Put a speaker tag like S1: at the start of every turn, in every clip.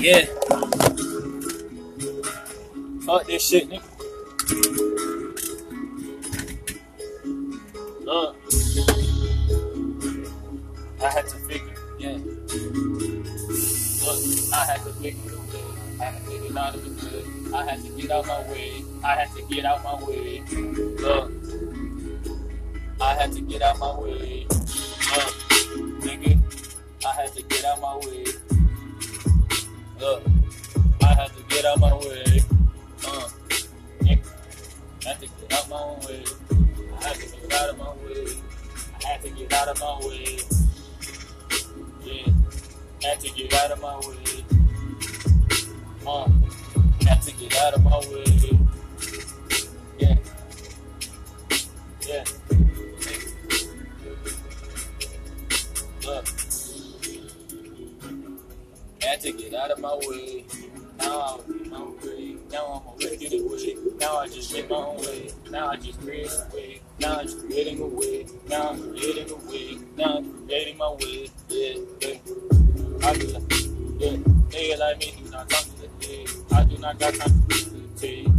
S1: Yeah. Fuck this shit, nigga. Look. I had to figure, yeah. Look, I had to figure. I had to get out of the way. I had to get out my way. I had to get out my way. Look. I had to get out my way. Look, nigga. I had to get out my way. Look. I had to get out my way. Uh. I had to get out my own way. I had to get out of my way. I had to get out of my way. Yeah. Had to get out of my way. Uh, had to get out of my way. Out of my way. Now I'm my own way. Now I'm already get away. Now I just make my own way. Now I just create a way. Now I'm creating a way. Now I'm creating a way. Now I'm creating my way. Yeah, yeah. I do yeah. Nigga like me do not talk to the day. I do not got time to hesitate.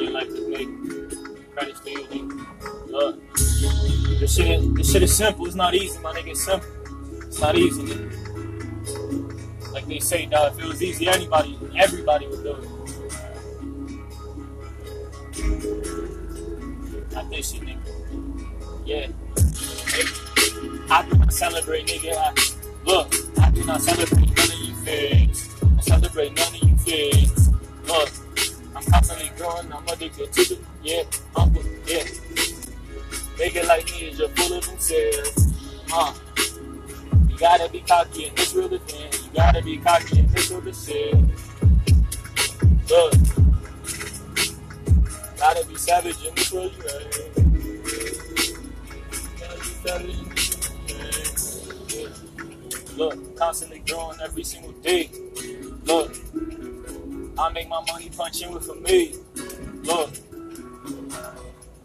S1: Life that's made it. Credits to you. Uh, look, this shit, is, this shit is simple. It's not easy, my nigga. It's simple. It's not easy. Like they say, dog, if it was easy, anybody, everybody would do it. Not this shit, nigga. Yeah. I do not celebrate, nigga. I, look, I do not celebrate none of you things. I celebrate none of you things. Look, Constantly growing. I'm addicted to the, yeah, I'm, yeah. Nigga like me is just full of themselves. Uh, you gotta be cocky and this real thing. You gotta be cocky and this real shit. Look, gotta be savage in this world. Gotta be savage in this Look, constantly growing every single day. Look, I make my money punch in with for me. Look,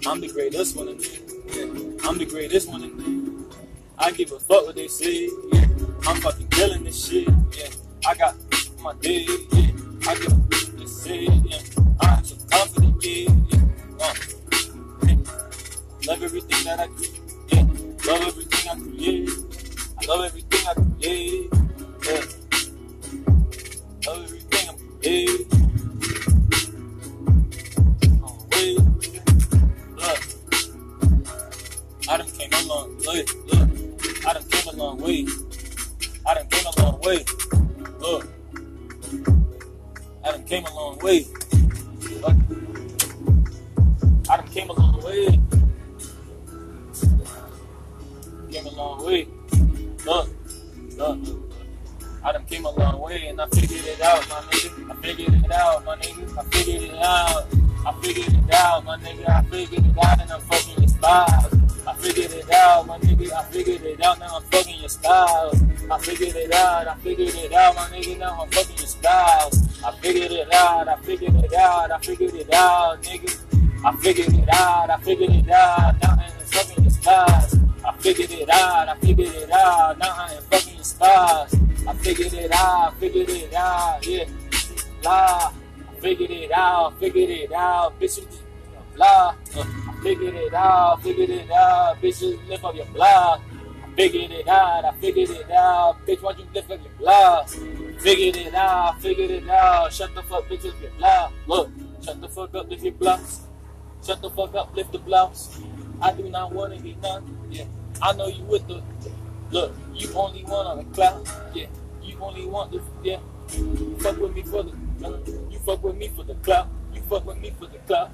S1: I'm the greatest one in there. I'm the greatest one in there. I give a fuck what they say. Yeah. I'm fucking killing this shit. Yeah. I got my day. Yeah. I give a fuck what they say. Yeah. I'm so confident. Yeah. Uh. yeah. Love everything that I do. Yeah. Love everything I create. I love everything I create. Yeah. Figured it out. Bitches blah. Uh, I figured it out, figured it out. Bitches lift up your. I figured it out, I figured it out. Bitch, why you lift up your blah? Figured it out, figured it out. Shut the fuck, bitches, your blah. Look, shut the fuck up, lift your blouse. Shut the fuck up, lift the blouse. I do not want to get none. Yeah, I know you with the. Look, you only want on the cloud. Yeah, you only want the. Yeah, you fuck with me for the. You fuck with me for the cloud. You fuck with me for the.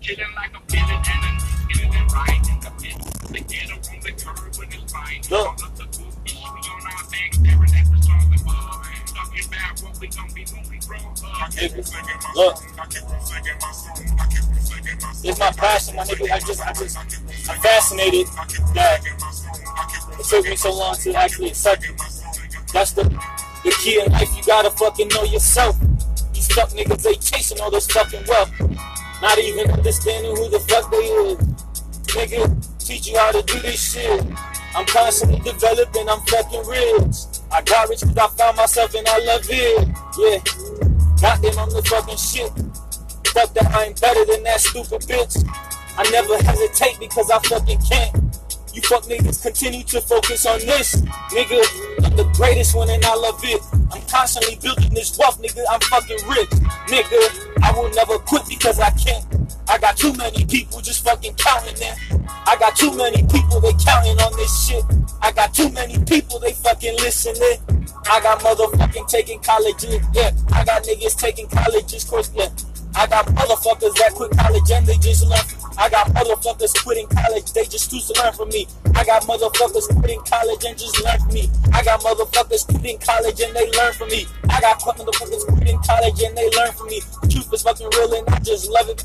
S1: Killing like a villain and a getting it right. The pit, the ghetto on the curb when it's fine. Look. Up the good bitch, we on our back, staring at the stars above. Talking about what we gon' be when we grow up. I keep singing my Look. song. I keep on singing my song. I keep on singing my song. It's my passion, my nigga. I just, I just, I'm fascinated that it took me so long to actually accept it. That's the, the key in life. You gotta fucking know yourself. Niggas, they chasing all this fucking wealth. Not even understanding who the fuck they is. Nigga, teach you how to do this shit. I'm constantly developing, I'm fucking rich. I got rich cause I found myself and I love it. Yeah, got them on the fucking shit. Fuck that, I ain't better than that stupid bitch. I never hesitate because I fucking can't. You fuck niggas continue to focus on this. Nigga, I'm the greatest one and I love it. I'm constantly building this wealth, nigga. I'm fucking rich. Nigga, I will never quit because I can't. I got too many people just fucking counting them. I got too many people they counting on this shit. I got too many people they fucking listening. I got motherfucking taking colleges, yeah. I got niggas taking colleges course, yeah. I got motherfuckers that quit college and they just learn. I got motherfuckers quitting college, they just choose to learn from me. I got motherfuckers quitting college and just learn from me. I got motherfuckers quitting college and they learn from me. I got motherfuckers quitting college and they learn from me. The truth is fucking real and I just love it.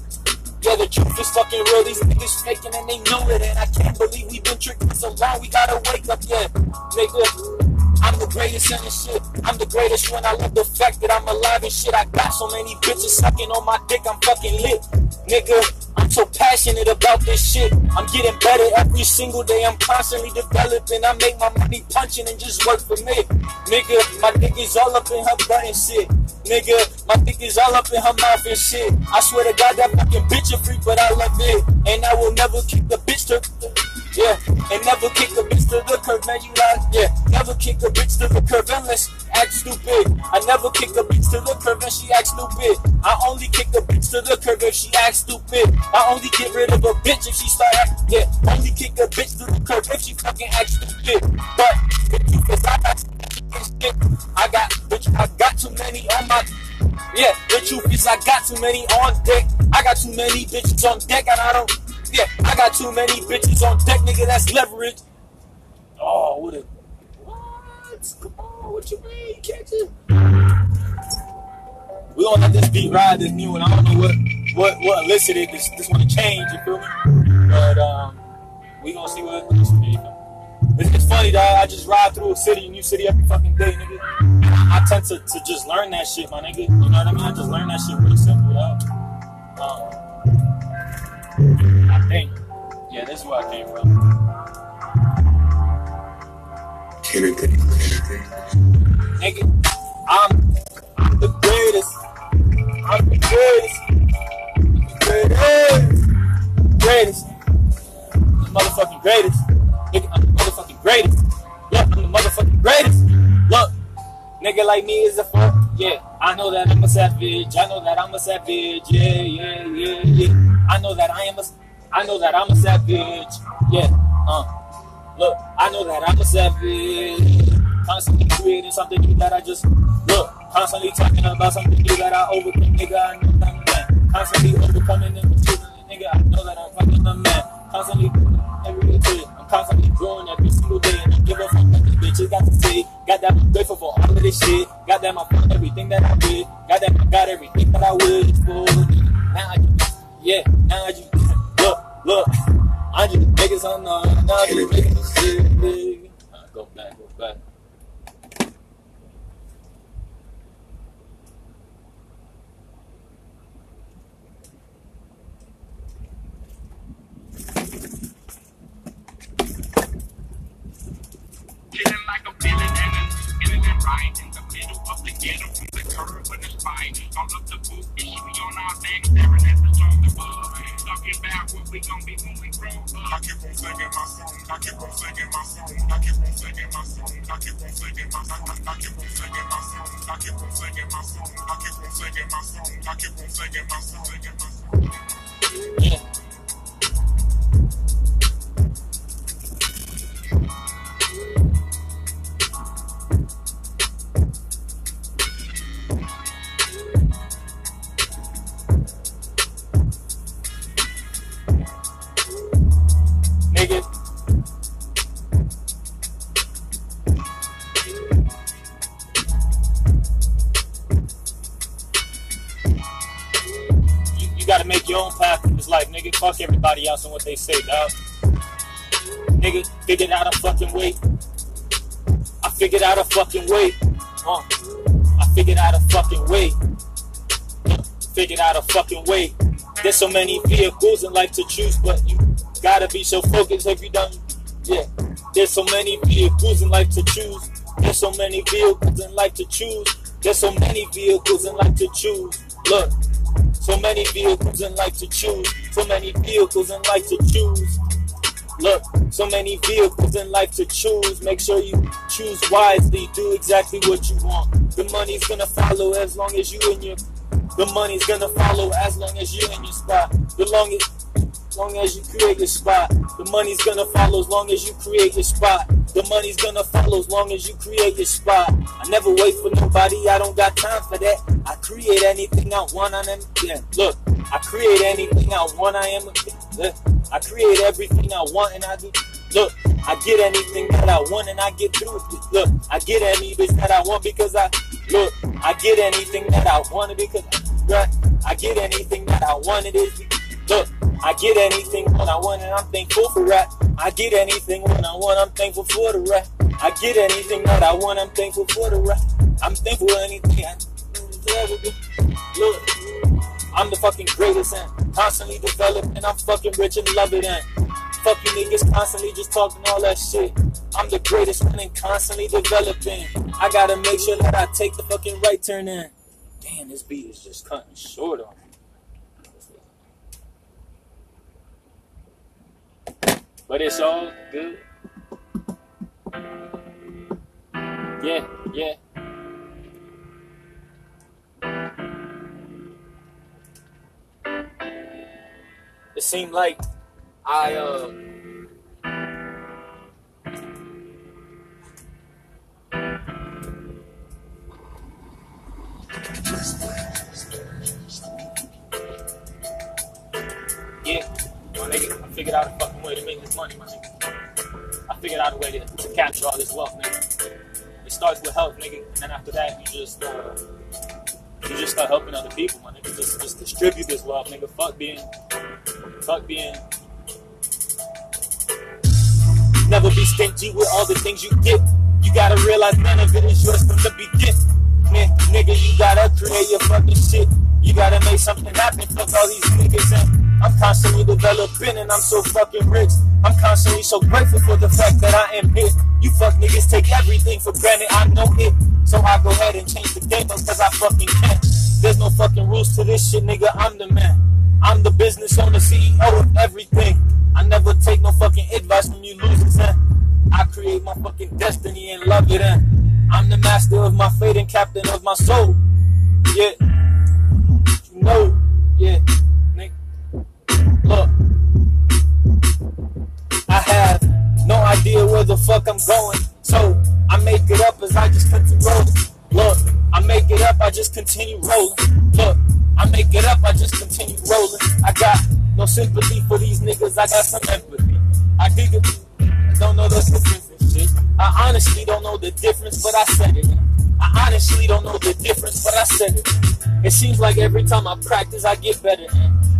S1: Yeah, the truth is fucking real. These niggas faking and they know it. And I can't believe we've been tricked for so long. We gotta wake up, yeah. Nigga, I'm the greatest in this shit. I'm the greatest when I love the fact that I'm alive and shit. I got so many bitches sucking on my dick, I'm fucking lit. Nigga, I'm so passionate about this shit. I'm getting better every single day. I'm constantly developing. I make my money punching and just work for me. Nigga, my dick is all up in her butt and shit. Nigga, my dick is all up in her mouth and shit. I swear to God, that fucking bitch a freak, but I love it. And I will never keep the bitch to. Yeah, and never kick a bitch to the curb, man. You like, yeah, never kick a bitch to the curb unless act stupid. I never kick a bitch to the curb and she act stupid. I only kick a bitch to the curb if she act stupid. I only get rid of a bitch if she start yeah. Only kick a bitch to the curb if she fucking act stupid. But if I got shit, I got, bitch, I got too many on my. Yeah, the truth is I got too many on deck. I got too many bitches on deck and I don't. Yeah, I got too many bitches on deck, nigga. That's leverage. Oh, what a what? Come on, what you mean? Can't? We gonna let this beat ride this new one. I don't know what what what elicited this this one to change. You feel me? But um, we gonna see what this. It's, it's funny, dog. I just ride through a city, a new city every fucking day, nigga. I tend to, to just learn that shit, my nigga. You know what I mean? I just learn that shit really simple, dog. Um, Think. Yeah, this is where I came from.
S2: Anything, anything.
S1: Nigga, I'm, I'm the greatest. I'm the greatest. Greatest. Greatest. The motherfucking greatest. Nigga, I'm the motherfucking greatest. Look, I'm the motherfucking greatest. Look, nigga like me is a fuck. Yeah, I know that I'm a savage. I know that I'm a savage. Yeah, yeah, yeah, yeah. I know that I am a, I know that I'm a savage. Yeah, uh, look, I know that I'm a savage. Constantly creating something new that I just look. Constantly talking about something new that I overcome, nigga. I know that I'm man. Constantly overcoming and achieving, nigga. I know that I'm fucking a man. Constantly every day. I'm constantly growing every single day, and I give a fuck what the bitches got to say. Got that I'm grateful for all of this shit. Got that I found everything that I did. Got that I got everything that I wish for. Now I yeah, now you look, look. I just niggas on the now you making this shit big. Uh, go back, go back.
S3: Feeling like a villain and a feeling it right in the middle of the ghetto curve with the spine. All the book on our backs, staring at the song above. Talking about what we gon' be when we grow
S2: I keep on singing my song. I keep on singing my song. I keep on singing my song. I keep on singing my song. I keep on singing my song. I keep on singing my song. I keep on singing my song. I keep on singing my song. Singing my song.
S1: Fuck everybody else and what they say, dog. Nigga, figured out a fucking way. I figured out a fucking way. Huh. I figured out a fucking way. Figured out a fucking way. There's so many vehicles in life to choose, but you gotta be so focused if you don't. Yeah, there's so many vehicles in life to choose. There's so many vehicles in life to choose. There's so many vehicles in life to choose. Look, so many vehicles in life to choose. So many vehicles in life to choose. Look, so many vehicles in life to choose. Make sure you choose wisely. Do exactly what you want. The money's gonna follow as long as you in your. The money's gonna follow as long as you're in your spot. The longest, long as you create your spot. The money's gonna follow as long as you create your spot. The money's gonna follow as long as you create your spot. I never wait for nobody. I don't got time for that. I create anything I want. I am. Yeah, look, I create anything I want. I am. look, I create everything I want, and I do. Look, I get anything that I want, and I get through it. Look, I get any bitch that I want because I. Look, I get anything that I wanted because. Right, I get anything that I wanted. Is look, I get anything when I want, and I'm thankful for that. I get anything when I want, I'm thankful for the rap. I get anything that I want, I'm thankful for the rap. I'm thankful for anything. Look, I'm the fucking greatest and constantly developing. I'm fucking rich and love it and fuck you niggas constantly just talking all that shit. I'm the greatest one and constantly developing. I gotta make sure that I take the fucking right turn in. Damn, this beat is just cutting short on me. But it's all good. Yeah, yeah. It seemed like I uh money, nigga. I figured out a way to, to capture all this wealth, nigga. It starts with health, nigga, and then after that, you just uh, you just start helping other people, my nigga. Just just distribute this wealth, nigga. Fuck being, fuck being. Never be stingy with all the things you get. You gotta realize none of it is yours from the beginning. Man, nigga, you gotta create your fucking shit. You gotta make something happen. Fuck all these niggas and I'm constantly developing and I'm so fucking rich. I'm constantly so grateful for the fact that I am here. You fuck niggas take everything for granted. I know it. So I go ahead and change the game up cause I fucking can. There's no fucking rules to this shit, nigga. I'm the man. I'm the business owner, CEO of everything. I never take no fucking advice from you losers, and I create my fucking destiny and love it, I'm the master of my fate and captain of my soul. Yeah, you know, yeah, idea where the fuck I'm going, so I make it up as I just continue rolling. Look, I make it up, I just continue rolling. Look, I make it up, I just continue rolling. I got no sympathy for these niggas, I got some empathy. I dig it, I don't know the difference shit. I honestly don't know the difference, but I said it. I honestly don't know the difference, but I said it. It seems like every time I practice, I get better.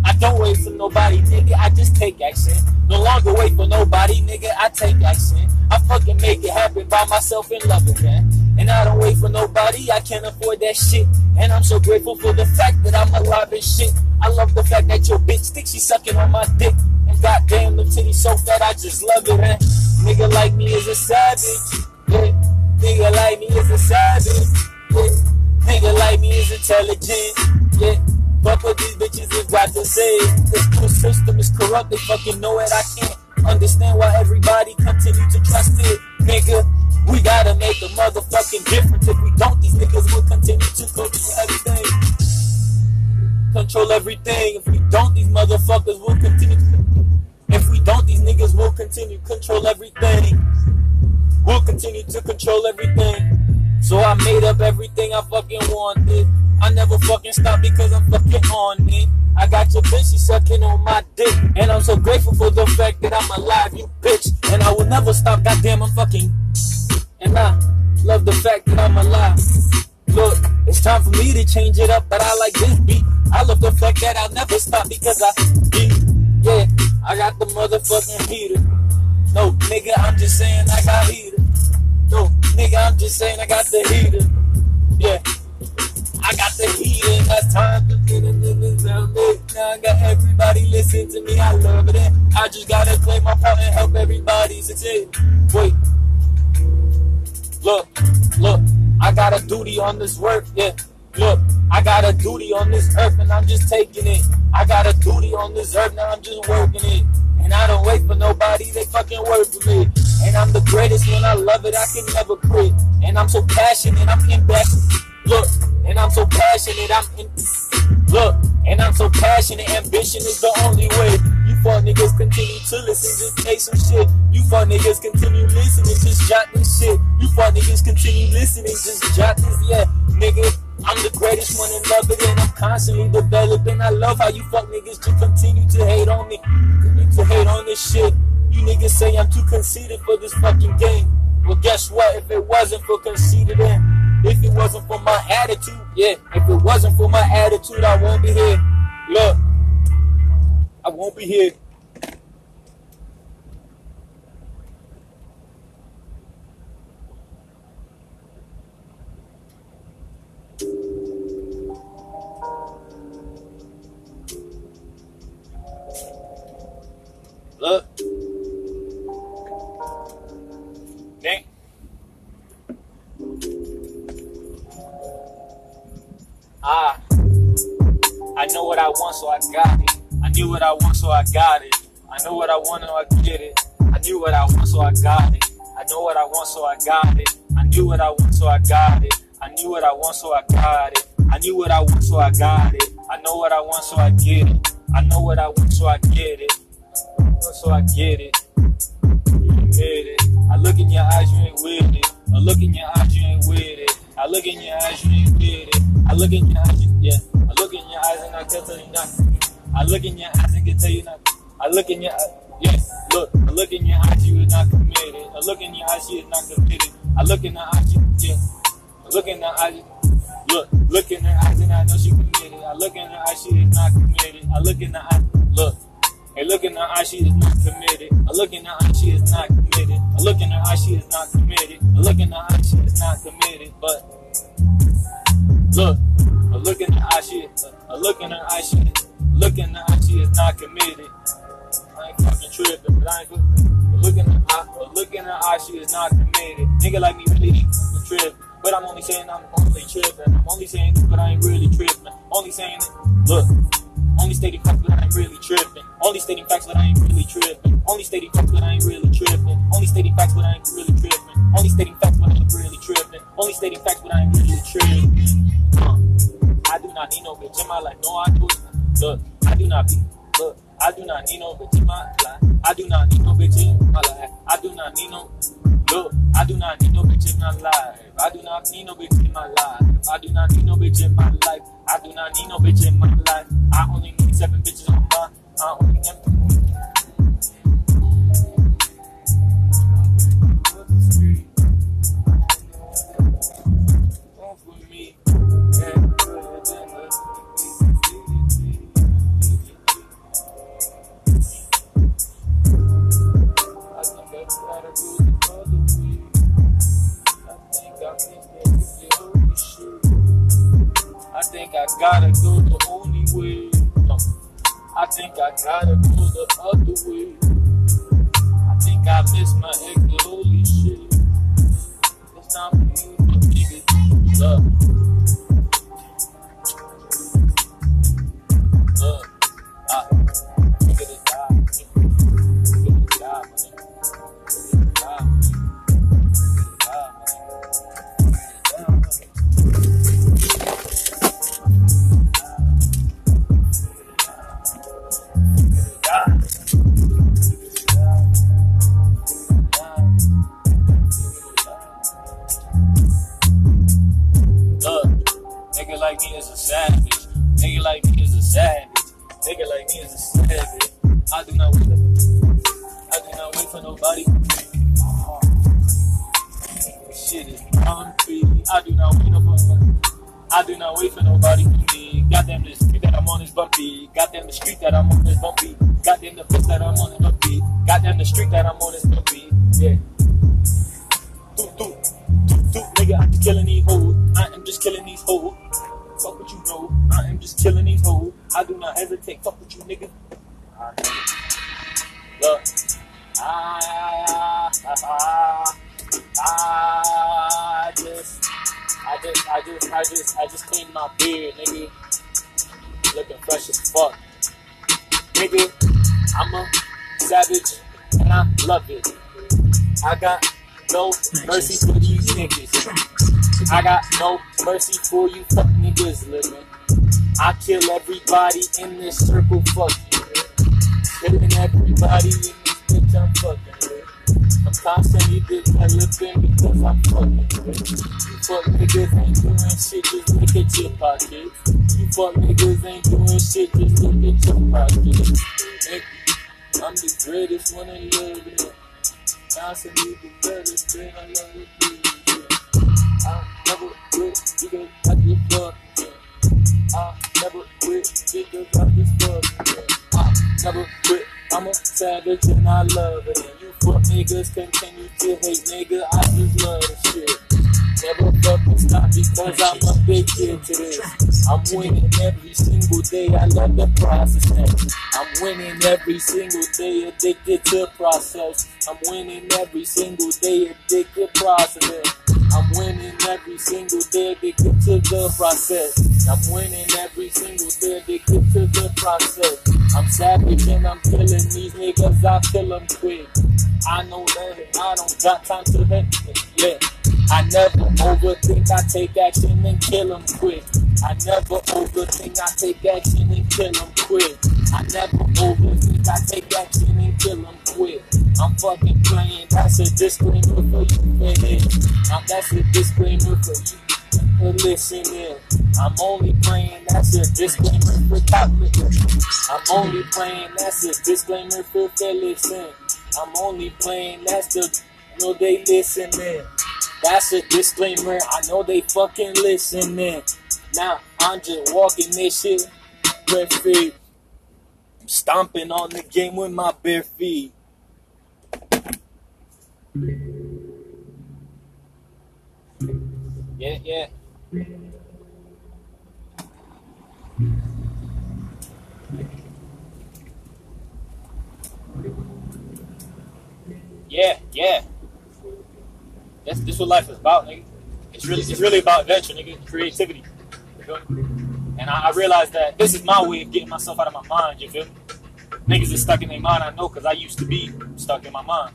S1: I don't wait for nobody, nigga. I just take action. No longer wait for nobody, nigga. I take action. I fucking make it happen by myself and love it, man. And I don't wait for nobody. I can't afford that shit. And I'm so grateful for the fact that I'm alive and shit. I love the fact that your bitch thinks she's sucking on my dick. And goddamn, the titties so fat, I just love it, man. Nigga like me is a savage. Yeah. Nigga like me is a savage. Yeah. Nigga like me is intelligent. Yeah. Fuck what these bitches is got to say. This cool system is corrupt. They fucking know it. I can't understand why everybody continue to trust it. Nigga, we gotta make a motherfucking difference. If we don't, these niggas will continue to control everything. Control everything. If we don't, these motherfuckers will continue. If we don't, these niggas will continue to control everything. We'll continue to control everything. So I made up everything I fucking wanted. I never fucking stop because I'm fucking on it. I got your bitch, she sucking on my dick. And I'm so grateful for the fact that I'm alive, you bitch. And I will never stop, goddamn, I'm fucking. And I love the fact that I'm alive. Look, it's time for me to change it up, but I like this beat. I love the fact that I'll never stop because I beat. Yeah, I got the motherfucking heater. No, nigga, I'm just saying I got heater. No, nigga, I'm just saying I got the heater. Yeah. I got the heat and time in niggas out. Now I got everybody listen to me. I love it. And I just gotta play my part and help everybody succeed. Wait. Look, look, I got a duty on this work, yeah. Look, I got a duty on this earth and I'm just taking it. I got a duty on this earth, now I'm just working it. And I don't wait for nobody, they fucking work for me. And I'm the greatest when I love it, I can never quit. And I'm so passionate, I'm invested. Look, and I'm so passionate, I'm in. Look, and I'm so passionate, ambition is the only way. You fuck niggas continue to listen, just take some shit. You fuck niggas continue listening, just jot this shit. You fuck niggas continue listening, just jot this, yeah. Nigga, I'm the greatest one and love it, constantly developing. I love how you fuck niggas just continue to hate on me, continue to hate on this shit. You niggas say I'm too conceited for this fucking game. Well, guess what? If it wasn't for conceited, then if it wasn't for my attitude, yeah, if it wasn't for my attitude, I won't be here. Look, I won't be here. Look. Nick. Ah, I know what I want, so I got it. I knew what I want, so I got it. I know what I want, so I get it. I knew what I want, so I got it. I know what I want, so I got it. I knew what I want, so I got it. I knew what I want, so I got it. I knew what I want, so I got it. I know what I want, so I get it. I know what I want, so I get it. So I get it. You get it. I look in your eyes, you ain't with it. I look in your eyes, you ain't with it. I look in your eyes, you ain't with it. I look in your eyes, yeah. I look in your eyes and I can tell you nothing. I look in your eyes and can tell you nothing. I look in your eyes, yeah. Look, I look in your eyes, you is not committed. I look in your eyes, she is not committed. I look in her eyes, yeah. I look in her eyes, look, look in her eyes and I know she committed. I look in her eyes, she is not committed. I look in her eyes, look. Hey, look in her eyes, she is not committed. I look in her eyes, she is not committed. I look in her eyes, she is not committed. I look in her eyes, she is not committed. But Look, a look in her eye, she, a look in her eye, she, look in her eye, she is not committed. I ain't fucking tripping, but I ain't a look in her eye, a look in her eye, she is not committed. Nigga like me really trip, but I'm only saying I'm only tripping. I'm only saying it, but I ain't really tripping. Only saying it, look. Only stating facts, but I ain't really tripping. Only stating facts, but I ain't really tripping. Only stating facts, but I ain't really tripping. Only stating facts, but I ain't really tripping. Only stating facts, but I ain't really tripping. Only stating facts, but I ain't really tripping. Uh, I do not need no bitch in my life. No, I do. Look, I do not be. Look, I do not need no bitch in my life. I do not need no bitch in my life. I do not need no. Look, I do not need no bitch in my life. I do not need no bitch in my life. I do not need no bitch in my life. I do not need no bitch in my life. I only need seven bitches on my. I only need. Fuck what you know. I am just killing these hoes. I do not hesitate. Fuck with you, nigga. Look. I, I, I just, I just, I just, I just, I just cleaned my beard, nigga. Looking fresh as fuck. Nigga, I'm a savage and I love it. I got no mercy for these niggas. I got no mercy for you fuck niggas living. I kill everybody in this circle, fuck you. Killing everybody in this bitch I'm fucking with. I'm constantly developing because I'm fucking with. You fuck niggas ain't doing shit, just look at your pockets. You fuck niggas ain't doing shit, just look at your pockets. I'm the greatest one in love. Constantly developing, I love it. I never quit because I just. Yeah. I never quit because I just. Yeah. I never quit. I'm a savage and I love it. And you fuck niggas continue to hate, nigga. I just love the shit. Never fucking stop because I'm a big kid to this. I'm winning every single day. I love the process. I'm winning every single day. Addicted to process. I'm winning every single day. Addicted process. I'm winning every single day. Addicted to the process. I'm winning every single day. Addicted to the process. I'm savage and I'm killing these niggas. I kill them quick. I know that I don't got time to hit. Yeah. I never overthink, I take action and kill them quick. I never overthink, I take action and kill them quick. I never overthink, I take action and kill them quick. I'm fucking playing, that's a disclaimer for you, man. Um, that's a disclaimer for you listening. I'm only playing, that's a disclaimer for topless. I'm only playing, that's a disclaimer for listen. I'm only playing, that's the, no they listening. That's a disclaimer. I know they fucking listening. Now I'm just walking this shit bare feet. I'm stomping on the game with my bare feet. Yeah, yeah. Yeah, yeah. That's this what life is about, nigga. It's really it's really about adventure, nigga. Creativity. And I, I realized that this is my way of getting myself out of my mind, you feel me? Niggas is stuck in their mind, I know, because I used to be stuck in my mind.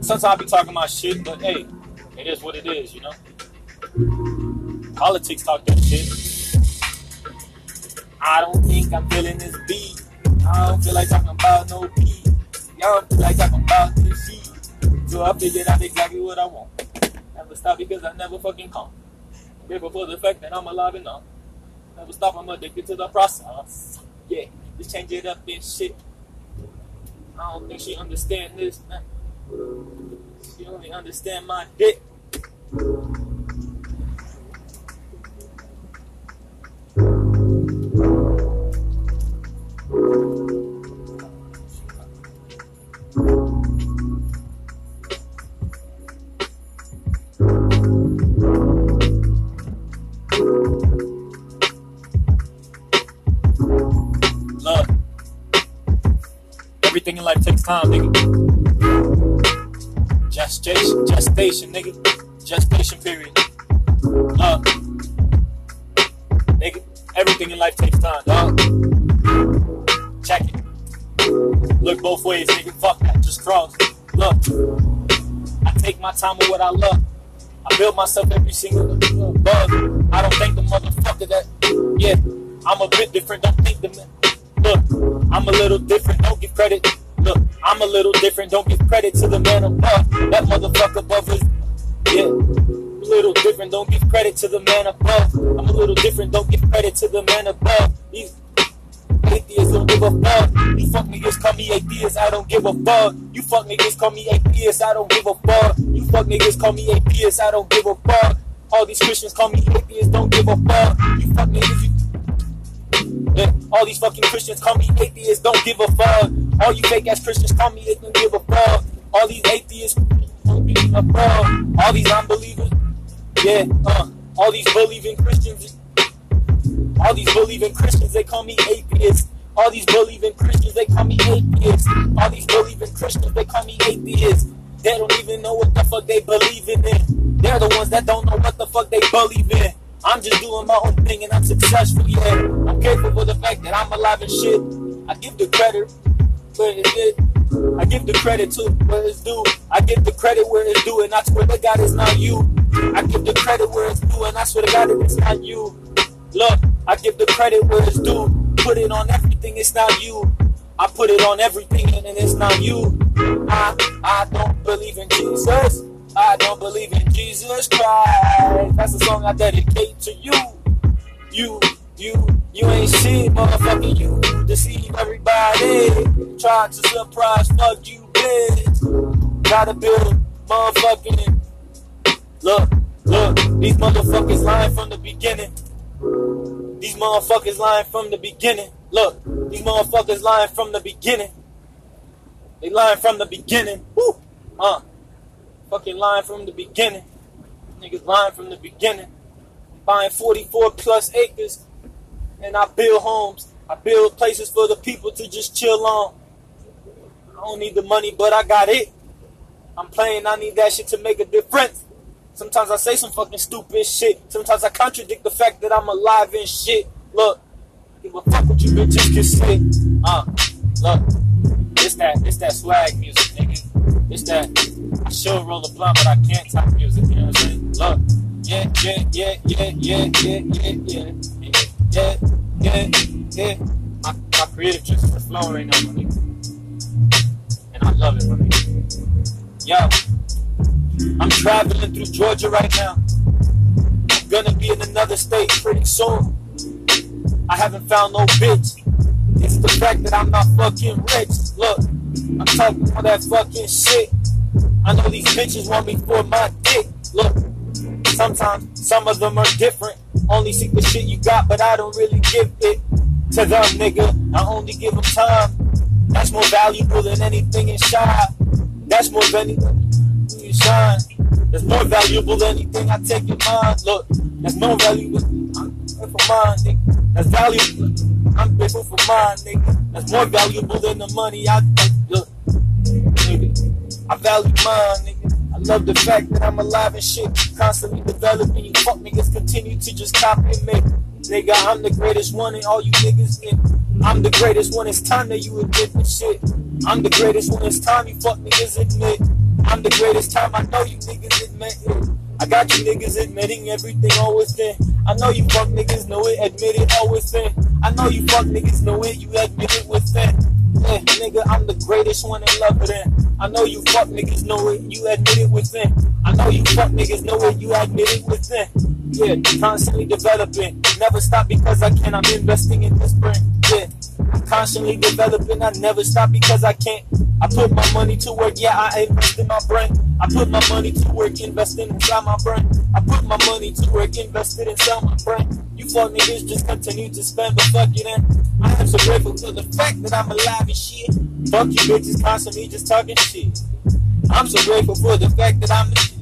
S1: Sometimes I be talking my shit, but hey, it is what it is, you know? Politics talk that shit. I don't think I'm feeling this beat. I don't feel like talking about no beat. Y'all don't feel like talking about this shit. So I figured out exactly what I want. Never stop because I never fucking come. Grateful for the fact that I'm alive and on. Never stop, I'm addicted to the process. Yeah, just change it up and shit. I don't think she understand this. Man. You only understand my dick. everything in life takes time, nigga. Gestation, gestation, nigga. Gestation period. Nigga, everything in life takes time, dog. Check it. Look both ways, nigga. Fuck that. Just cross. Look, I take my time with what I love. I build myself every single bug. I don't think the motherfucker that, yeah, I'm a bit different. Don't think the man. Look, I'm a little different. Don't give credit. Look, I'm a little different. Don't give credit to the man above. That motherfucker above is, yeah, a little different. Don't give credit to the man above. I'm a little different. Don't give credit to the man above. These atheists don't give a fuck. You fuck niggas call me atheist, I don't give a fuck. You fuck niggas call me atheist, I don't give a fuck. You fuck niggas call me atheist, I don't give a fuck. All these Christians call me atheist, don't give a fuck. You fuck niggas, you all these fucking Christians call me atheist, don't give a fuck. All you fake ass Christians call me don't give a fuck. All these atheists don't give a fuck. All these unbelievers, yeah, uh, all these believing Christians, all these believing Christians, they call me atheist. All these believing Christians, they call me atheist. All these believing Christians, they call me atheist. They don't even know what the fuck they believe in. They're the ones that don't know what the fuck they believe in. I'm just doing my own thing and I'm successful, yeah. I'm grateful for the fact that I'm alive and shit. I give the credit where it is. I give the credit to where it's due. I give the credit where it's due, and I swear to God it's not you. I give the credit where it's due, and I swear to God it's not you. Look, I give the credit where it's due. Put it on everything, it's not you. I put it on everything, and it's not you. I I don't believe in Jesus. I don't believe in Jesus Christ. That's the song I dedicate to you. You, you, you ain't shit, motherfucker. You deceive everybody. Try to surprise, fuck you, bitch. Gotta build motherfucking. Look, look, these motherfuckers lying from the beginning. These motherfuckers lying from the beginning. Look, these motherfuckers lying from the beginning. They lying from the beginning. Woo! Uh. Fucking lying from the beginning. Niggas lying from the beginning. Buying 44 plus acres. And I build homes. I build places for the people to just chill on. I don't need the money, but I got it. I'm playing, I need that shit to make a difference. Sometimes I say some fucking stupid shit. Sometimes I contradict the fact that I'm alive and shit. Look, give a fuck what you bitches can say. Uh, look, it's that, it's that swag music, nigga. It's that, Should roll a blunt, but I can't type music, you know what I'm? Look, yeah, yeah, yeah, yeah, yeah, yeah, yeah, yeah, yeah, yeah, yeah. My, my creative juices are flowing right now, nigga. And I love it, nigga. Yo, I'm traveling through Georgia right now. I'm gonna be in another state pretty soon. I haven't found no bitch. It's the fact that I'm not fucking rich. Look, I'm talking all that fucking shit. I know these bitches want me for my dick. Look, sometimes some of them are different. Only see the shit you got, but I don't really give it to them, nigga. I only give them time. That's more valuable than anything in shine. That's more than anything in shine. That's more valuable than anything I take in mind. Look, that's more valuable. I'm for mine, nigga. That's valuable. I'm grateful for mine, nigga. That's more valuable than the money I look. Nigga, I value mine, nigga. I love the fact that I'm alive and shit. Constantly developing. You fuck niggas continue to just copy me. Nigga, I'm the greatest one and all you niggas in. I'm the greatest one. It's time that you admit the shit. I'm the greatest one. It's time you fuck niggas admit. I'm the greatest time. I know you niggas admit it. I got you niggas admitting everything always been. I know you fuck niggas know it, admit it always been. I know you fuck niggas know it, you admit it within. Nigga, I'm the greatest one in love with it. I know you fuck niggas know it, you admit it within. I know you fuck niggas know it, you admit it within. Yeah, constantly developing. Never stop because I can. I'm investing in this brand. Yeah, constantly developing. I never stop because I can't. I put my money to work. Yeah, I invest in my brain. I put my money to work, investing inside my brain. I put my money to work, invested inside my brain. You fuck niggas just continue to spend, but fuck you then. I am so grateful for the fact that I'm alive and shit. Fuck you bitches constantly just talking shit. I'm so grateful for the fact that I'm the shit.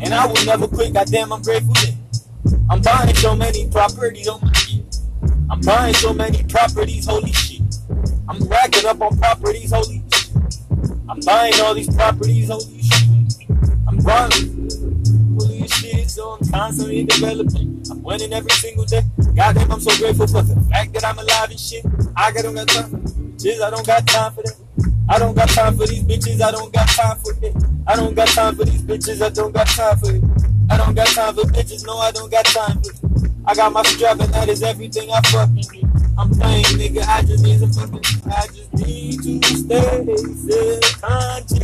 S1: And I will never quit, goddamn, I'm grateful then. I'm buying so many properties, oh my shit. I'm buying so many properties, holy shit. I'm racking up on properties, holy. I'm buying all these properties, all holy shit. I'm balling. Holy shit, so I'm constantly developing. I'm winning every single day. Goddamn, I'm so grateful for the fact that I'm alive and shit. I got don't got time bitches, I don't got time for that. I don't got time for these bitches, I don't got time for it. I don't got time for these bitches, I don't got time for it. I don't got time for bitches, no, I don't got time for it. I got my strap and that is everything I fucking need. I'm playing, nigga, I just need some fucking, I just need to stay self-conscious.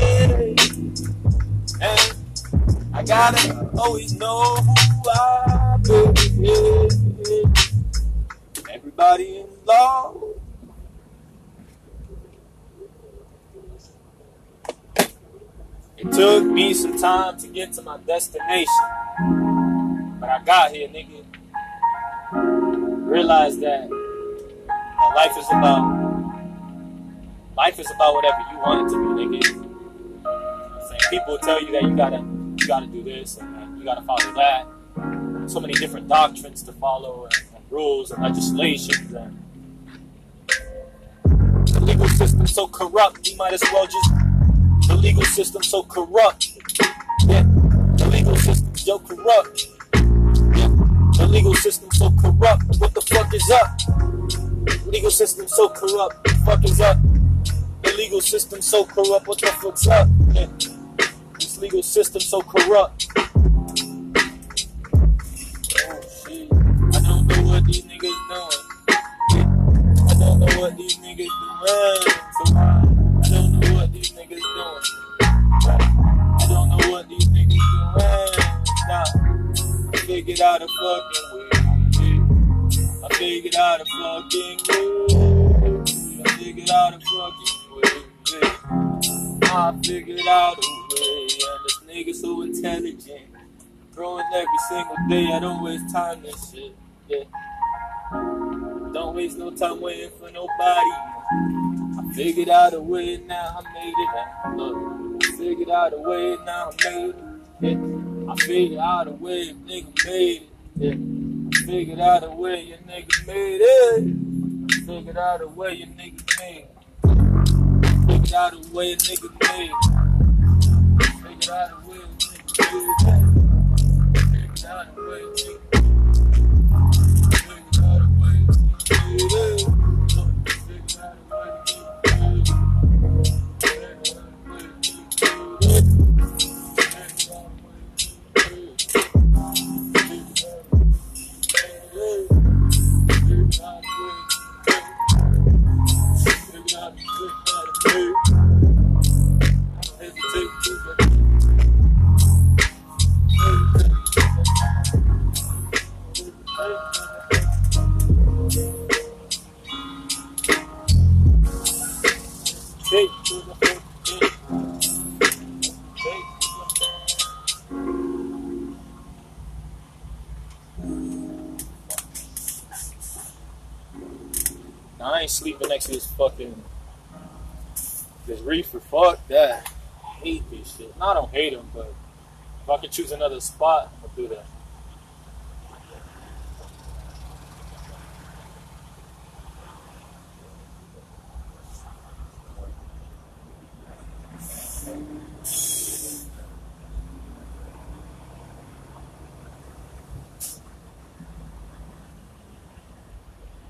S1: And I gotta always know who I be. Everybody in love. It took me some time to get to my destination. But I got here, nigga. Realized that, that life is about life is about whatever you want it to be, nigga. People tell you that you gotta you gotta do this and you gotta follow that. So many different doctrines to follow and, and rules and legislations and the legal system so corrupt, you might as well just the legal system so corrupt. Yeah, the legal system so corrupt. Yeah, the legal system so corrupt. What the fuck is up? Legal system so corrupt. What the fuck is up? The legal system so corrupt. What the fuck's up? This legal system so corrupt. Oh shit, I don't know what these niggas doing. I don't know what these niggas doing. I don't know what these niggas doing. I don't know what these niggas doing. Nah, I figured out a fucking way. I figured out a fucking way. I figured out a fucking I figured out a way. And this nigga so intelligent. Growing every single day. I don't waste time this shit. Yeah. Don't waste no time waiting for nobody. I figured out a way now, I made it. Look, I figured out a way now, I made it. Yeah. I figured out a way, nigga made it. Yeah. I figured out a way, your nigga made it. I figured out a way, your nigga made it. Out a way, a nigga it. Figured out a way, a nigga it. Figured out a way, a nigga fucking this reefer. Fuck that. I hate this shit. No, I don't hate him, but if I could choose another spot, I'll do that.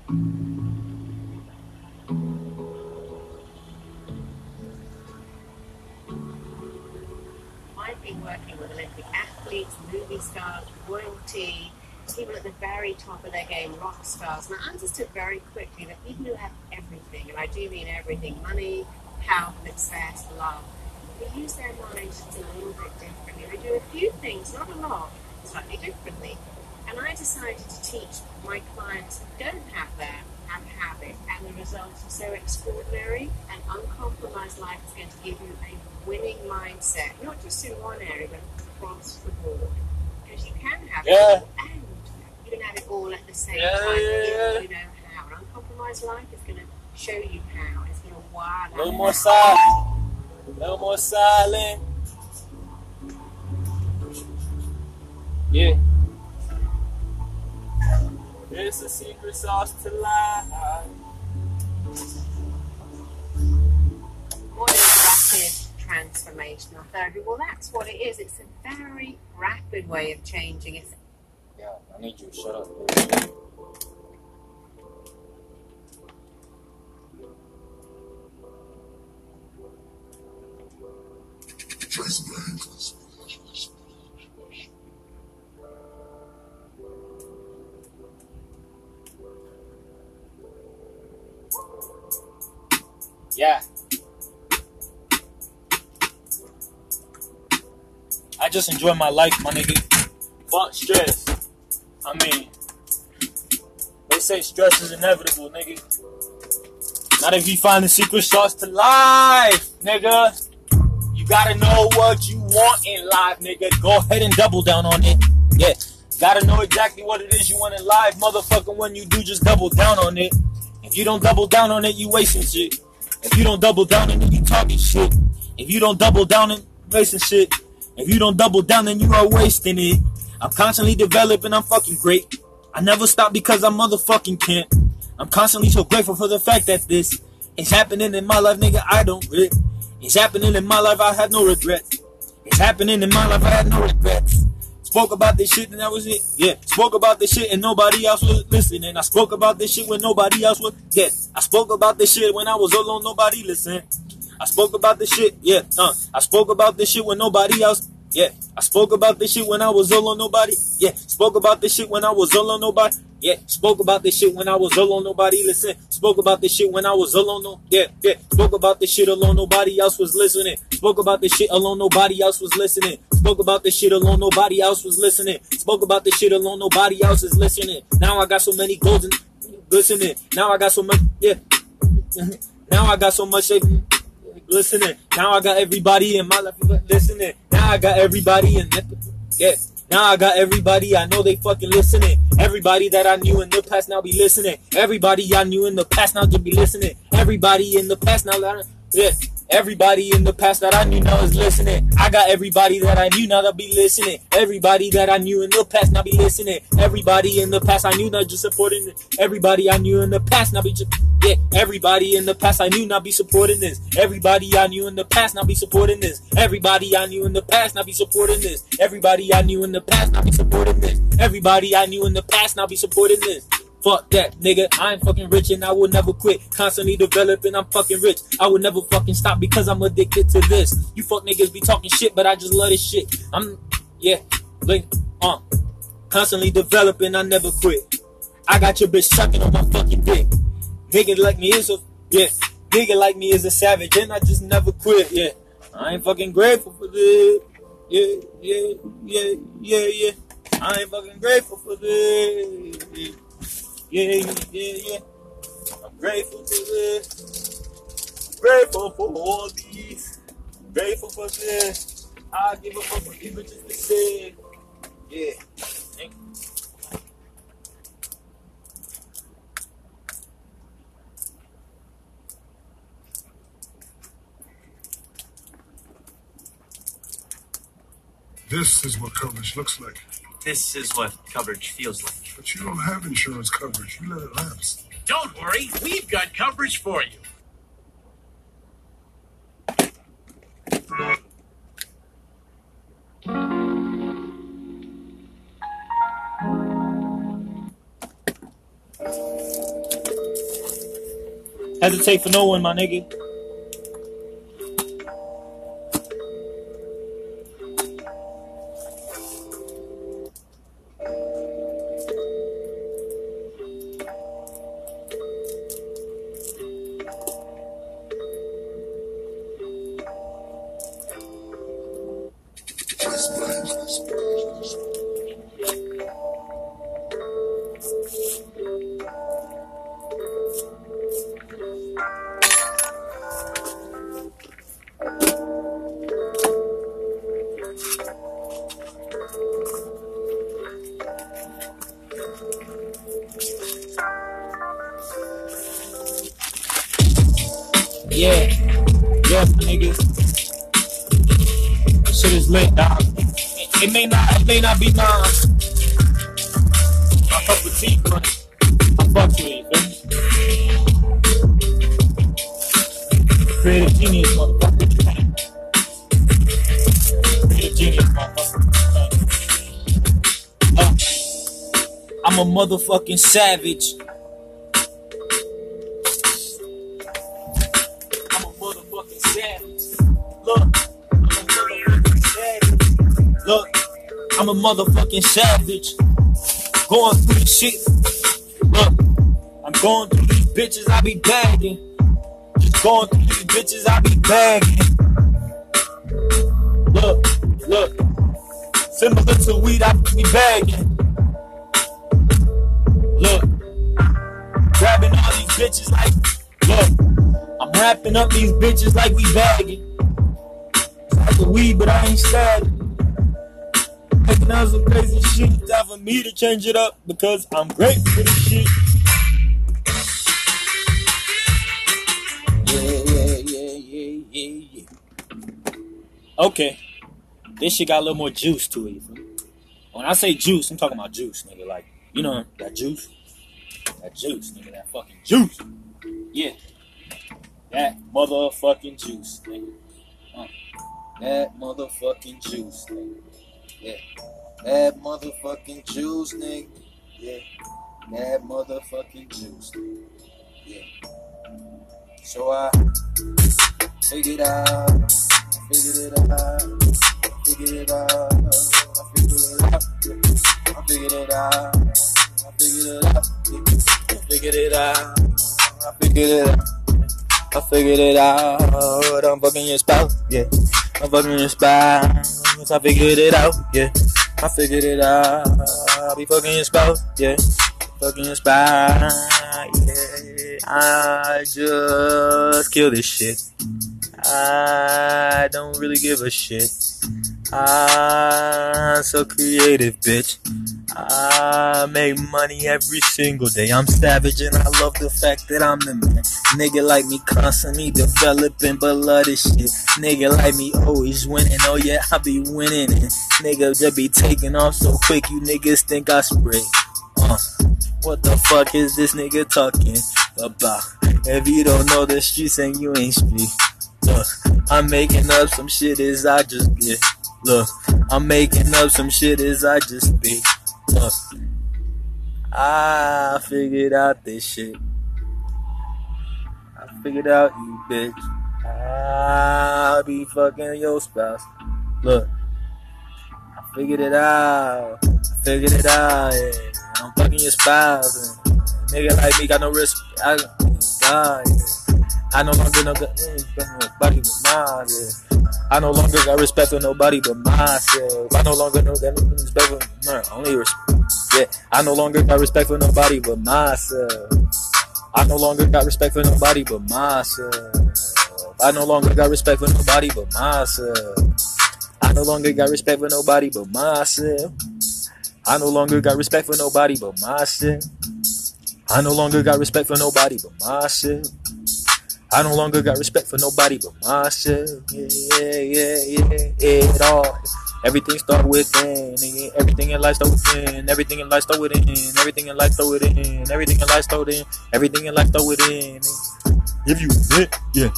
S4: I've movie stars, royalty, people at the very top of their game, rock stars. And I understood very quickly that people who have everything, and I do mean everything money, health, success, love they use their minds just a little bit differently. They do a few things, not a lot, slightly differently. And I decided to teach my clients who don't have that and have it, and the results are so extraordinary. An uncompromised life is going to give you a winning mindset, not just in one area, but across the board. Because you can have
S1: Yeah.
S4: it all, and you can have it all at the same
S1: Yeah,
S4: time
S1: yeah,
S4: you know how. An uncompromised life is going to show you how. It's going to wow.
S1: No more silence. No more silent. Yeah. It's a secret sauce to life.
S4: Transformational therapy. Well, that's what it is. It's a very rapid way of changing. It's
S1: Yeah, I need you to shut up. Yeah. I just enjoy my life, my nigga. Fuck stress. I mean, they say stress is inevitable, nigga. Not if you find the secret sauce to life, nigga. You gotta know what you want in life, nigga. Go ahead and double down on it. Yeah. Gotta know exactly what it is you want in life, motherfucker. When you do, just double down on it. If you don't double down on it, you wasting shit. If you don't double down on it, you talking shit. If you don't double down on wasting shit. If you don't double down, then you are wasting it. I'm constantly developing, I'm fucking great. I never stop because I motherfucking can't. I'm constantly so grateful for the fact that this is happening in my life, nigga. I don't regret. It's happening in my life, I have no regrets. It's happening in my life, I had no regrets. Spoke about this shit and that was it. Yeah. Spoke about this shit and nobody else was listening. I spoke about this shit when nobody else was. Yeah. I spoke about this shit when I was alone, nobody listened. I spoke about this shit. Yeah. Uh. I spoke about this shit when nobody else. Yeah. I spoke about this shit when I was alone, nobody. Yeah. Spoke about this shit when I was alone, nobody. Yeah. Spoke about this shit when I was alone, nobody listen. Spoke about this shit when I was alone, no. Yeah. Yeah. Spoke about this shit alone, nobody else was listening. Spoke about this shit alone, nobody else was listening. Spoke about this shit alone, nobody else was listening. Spoke about this shit alone, nobody else is listening. Now I got so many golden listening. Now I got so much. Yeah. Now I got so much listening. Now I got everybody in my life listening. Now I got everybody in the, yeah. Now I got everybody I know they fucking listening. Everybody that I knew in the past now be listening. Everybody I knew in the past now just be listening. Everybody in the past now yeah. Everybody in the past that I knew now is listening. I got everybody that I knew now that be listening. Everybody that I knew in the past now be listening. Everybody in the past I knew now just supporting it. Everybody I knew in the past now be just yeah. Everybody in the past I knew now be supporting this. Everybody I knew in the past now be supporting this. Everybody I knew in the past now be supporting this. Everybody I knew in the past now be supporting this. Everybody I knew in the past now be supporting this. Fuck that, nigga. I ain't fucking rich and I will never quit. Constantly developing, I'm fucking rich. I will never fucking stop because I'm addicted to this. You fuck niggas be talking shit, but I just love this shit. I'm, yeah, like, uh, constantly developing, I never quit. I got your bitch sucking on my fucking dick. Nigga like me is a, yeah, nigga like me is a savage and I just never quit, yeah. I ain't fucking grateful for this. Yeah, yeah, yeah, yeah, yeah. I ain't fucking grateful for this. Yeah, yeah, yeah. I'm grateful to this. Grateful for all these. Grateful for this. I give a fuck what people just to say. Yeah. Thank you.
S2: This is what coverage looks like.
S5: This is what coverage feels like.
S2: But you don't have insurance coverage. You let it lapse.
S5: Don't worry, we've got coverage for you.
S1: Hesitate for no one, my nigga. Yeah. Yeah, my nigga. Shit is lit, dog. It, it may not it may not be mine. I fuck with T, but I fuck with it, you? Creative genius, motherfucker. I'm a motherfucking savage. I'm a motherfucking savage. Look, I'm a motherfucking savage. Look, I'm a motherfucking savage. Going through the shit. Look, I'm going through these bitches I be bagging. Just going through these bitches I be bagging. Look, look. Similar to weed I be bagging. Wrapping up these bitches like we bagging. Like the weed, but I ain't stabbing. Making out some crazy shit. Time for me to change it up because I'm great for this shit. Yeah, yeah, yeah, yeah, yeah, yeah. Okay, this shit got a little more juice to it. When I say juice, I'm talking about juice, nigga. Like, you know that juice? That juice, nigga. That fucking juice. Yeah. That motherfucking juice, nigga. That motherfucking juice, nigga. Yeah. That motherfucking juice, nigga. Yeah. That motherfucking juice, nigga. Yeah. So I figured out, figured it out, figured it out, I figured it out. I figured it out, I figured it out. I figured it out, I figured it out. I figured it out. I'm fucking your spouse, yeah. I'm fucking your spouse. I figured it out, yeah. I figured it out. I'll be fucking your spouse, yeah. Fucking your spouse, yeah. I just kill this shit. I don't really give a shit. I'm so creative, bitch. I make money every single day. I'm savage and I love the fact that I'm the man. Nigga like me constantly developing, but love this shit. Nigga like me always winning. Oh yeah, I be winning. And nigga just be taking off so quick. You niggas think I spray. Uh, what the fuck is this nigga talking about? If you don't know the streets and you ain't speak. Look, I'm making up some shit as I just get. Look, I'm making up some shit as I just speak. Look, I figured out this shit. I figured out you bitch. I'll be fucking your spouse. Look, I figured it out. I figured it out. Yeah. I'm fucking your spouse. And nigga like me got no risk. I, God, yeah. I no longer no got respect mm, for mm, nobody but myself. I no longer got respect for nobody but myself. I no longer know that only respect. Yeah, I no longer got respect for nobody but myself. I no longer got respect for nobody but myself. I no longer got respect for nobody but myself. I no longer got respect for nobody but myself. I no longer got respect for nobody but myself. I no longer got respect for nobody but myself. I no longer got respect for nobody but myself. Yeah, yeah, yeah, yeah, yeah. It all. Everything start within. nigga. Everything in life start within. Everything in life start within. Everything in life start within. Everything in life start within. Everything in life start within. If you want it, yeah.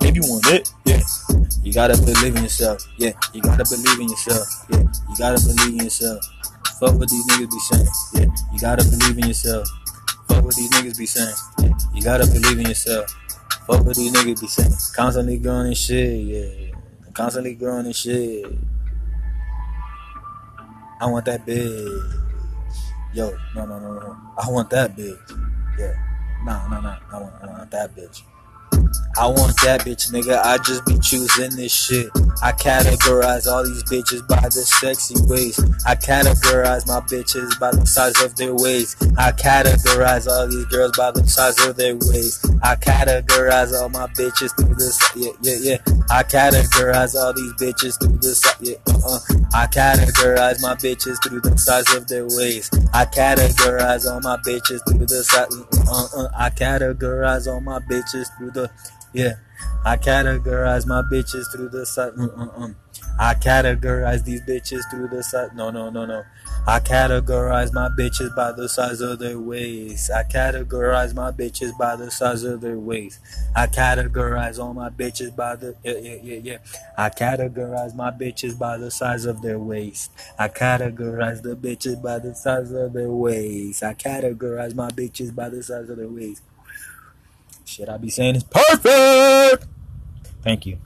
S1: If you want it, yeah. You gotta believe in yourself. Yeah. You gotta believe in yourself. Yeah. You gotta believe in yourself. Fuck what these niggas be saying. Yeah. You gotta believe in yourself. Fuck what these niggas be saying. Yeah. You gotta believe in yourself. Fuck what these niggas be saying. Constantly growing and shit, yeah. Constantly growing and shit. I want that bitch. Yo, no, no, no, no. I want that bitch. Yeah. Nah, nah, nah. I want, I want that bitch. I want that bitch, nigga. I just be choosing this shit. I categorize all these bitches by the sexy ways. I categorize my bitches by the size of their waist. I categorize all these girls by the size of their waist. I categorize all my bitches through this. Yeah, yeah, yeah. I categorize all these bitches through size. Yeah, uh-uh. I categorize my bitches through the size of their waist. I categorize all my bitches through the size. Uh-uh. I categorize all my bitches through the. Yeah. I categorize my bitches through the size. Mm-mm-mm. I categorize these bitches through the size. No, no, no, no. I categorize my bitches by the size of their waist. I categorize my bitches by the size of their waist. I categorize all my bitches by the yeah, yeah, yeah, yeah. I categorize my bitches by the size of their waist. I categorize the bitches by the size of their waist. I categorize my bitches by the size of their waist. Shit, I be saying is perfect. Thank you.